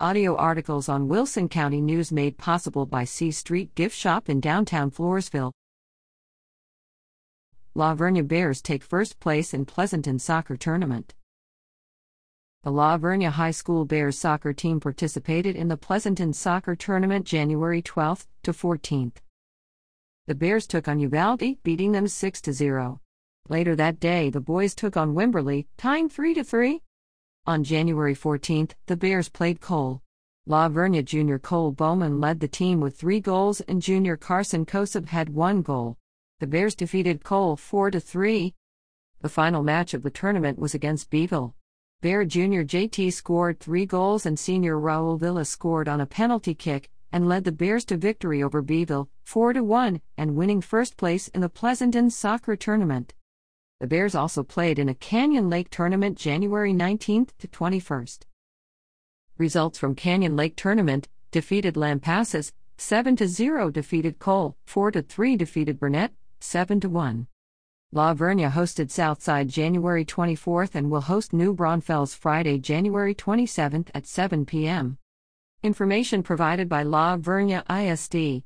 Audio articles on Wilson County News made possible by C Street Gift Shop in downtown Floresville. La Vernia Bears take first place in Pleasanton Soccer Tournament. The La Vernia High School Bears soccer team participated in the Pleasanton Soccer Tournament January 12th to 14th. The Bears took on Uvalde, beating them 6 0. Later that day, the boys took on Wimberley, tying 3 3. On January 14th, the Bears played Cole. La Vernia junior Cole Bowman led the team with three goals and junior Carson Kosub had one goal. The Bears defeated Cole 4 3. The final match of the tournament was against Beeville. Bear junior JT scored three goals and senior Raul Villa scored on a penalty kick and led the Bears to victory over Beeville 4 1 and winning first place in the Pleasanton soccer tournament. The Bears also played in a Canyon Lake tournament January 19th to 21st. Results from Canyon Lake tournament defeated Lampasas 7 0 defeated Cole, 4 3 defeated Burnet, 7 1. La Vernia hosted Southside January 24th and will host New Braunfels Friday, January 27th at 7 p.m. Information provided by La Vernia ISD.